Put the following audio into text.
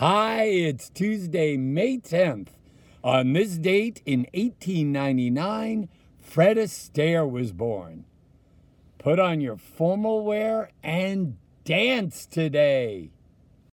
Hi, it's Tuesday, May 10th. On this date in 1899, Fred Astaire was born. Put on your formal wear and dance today.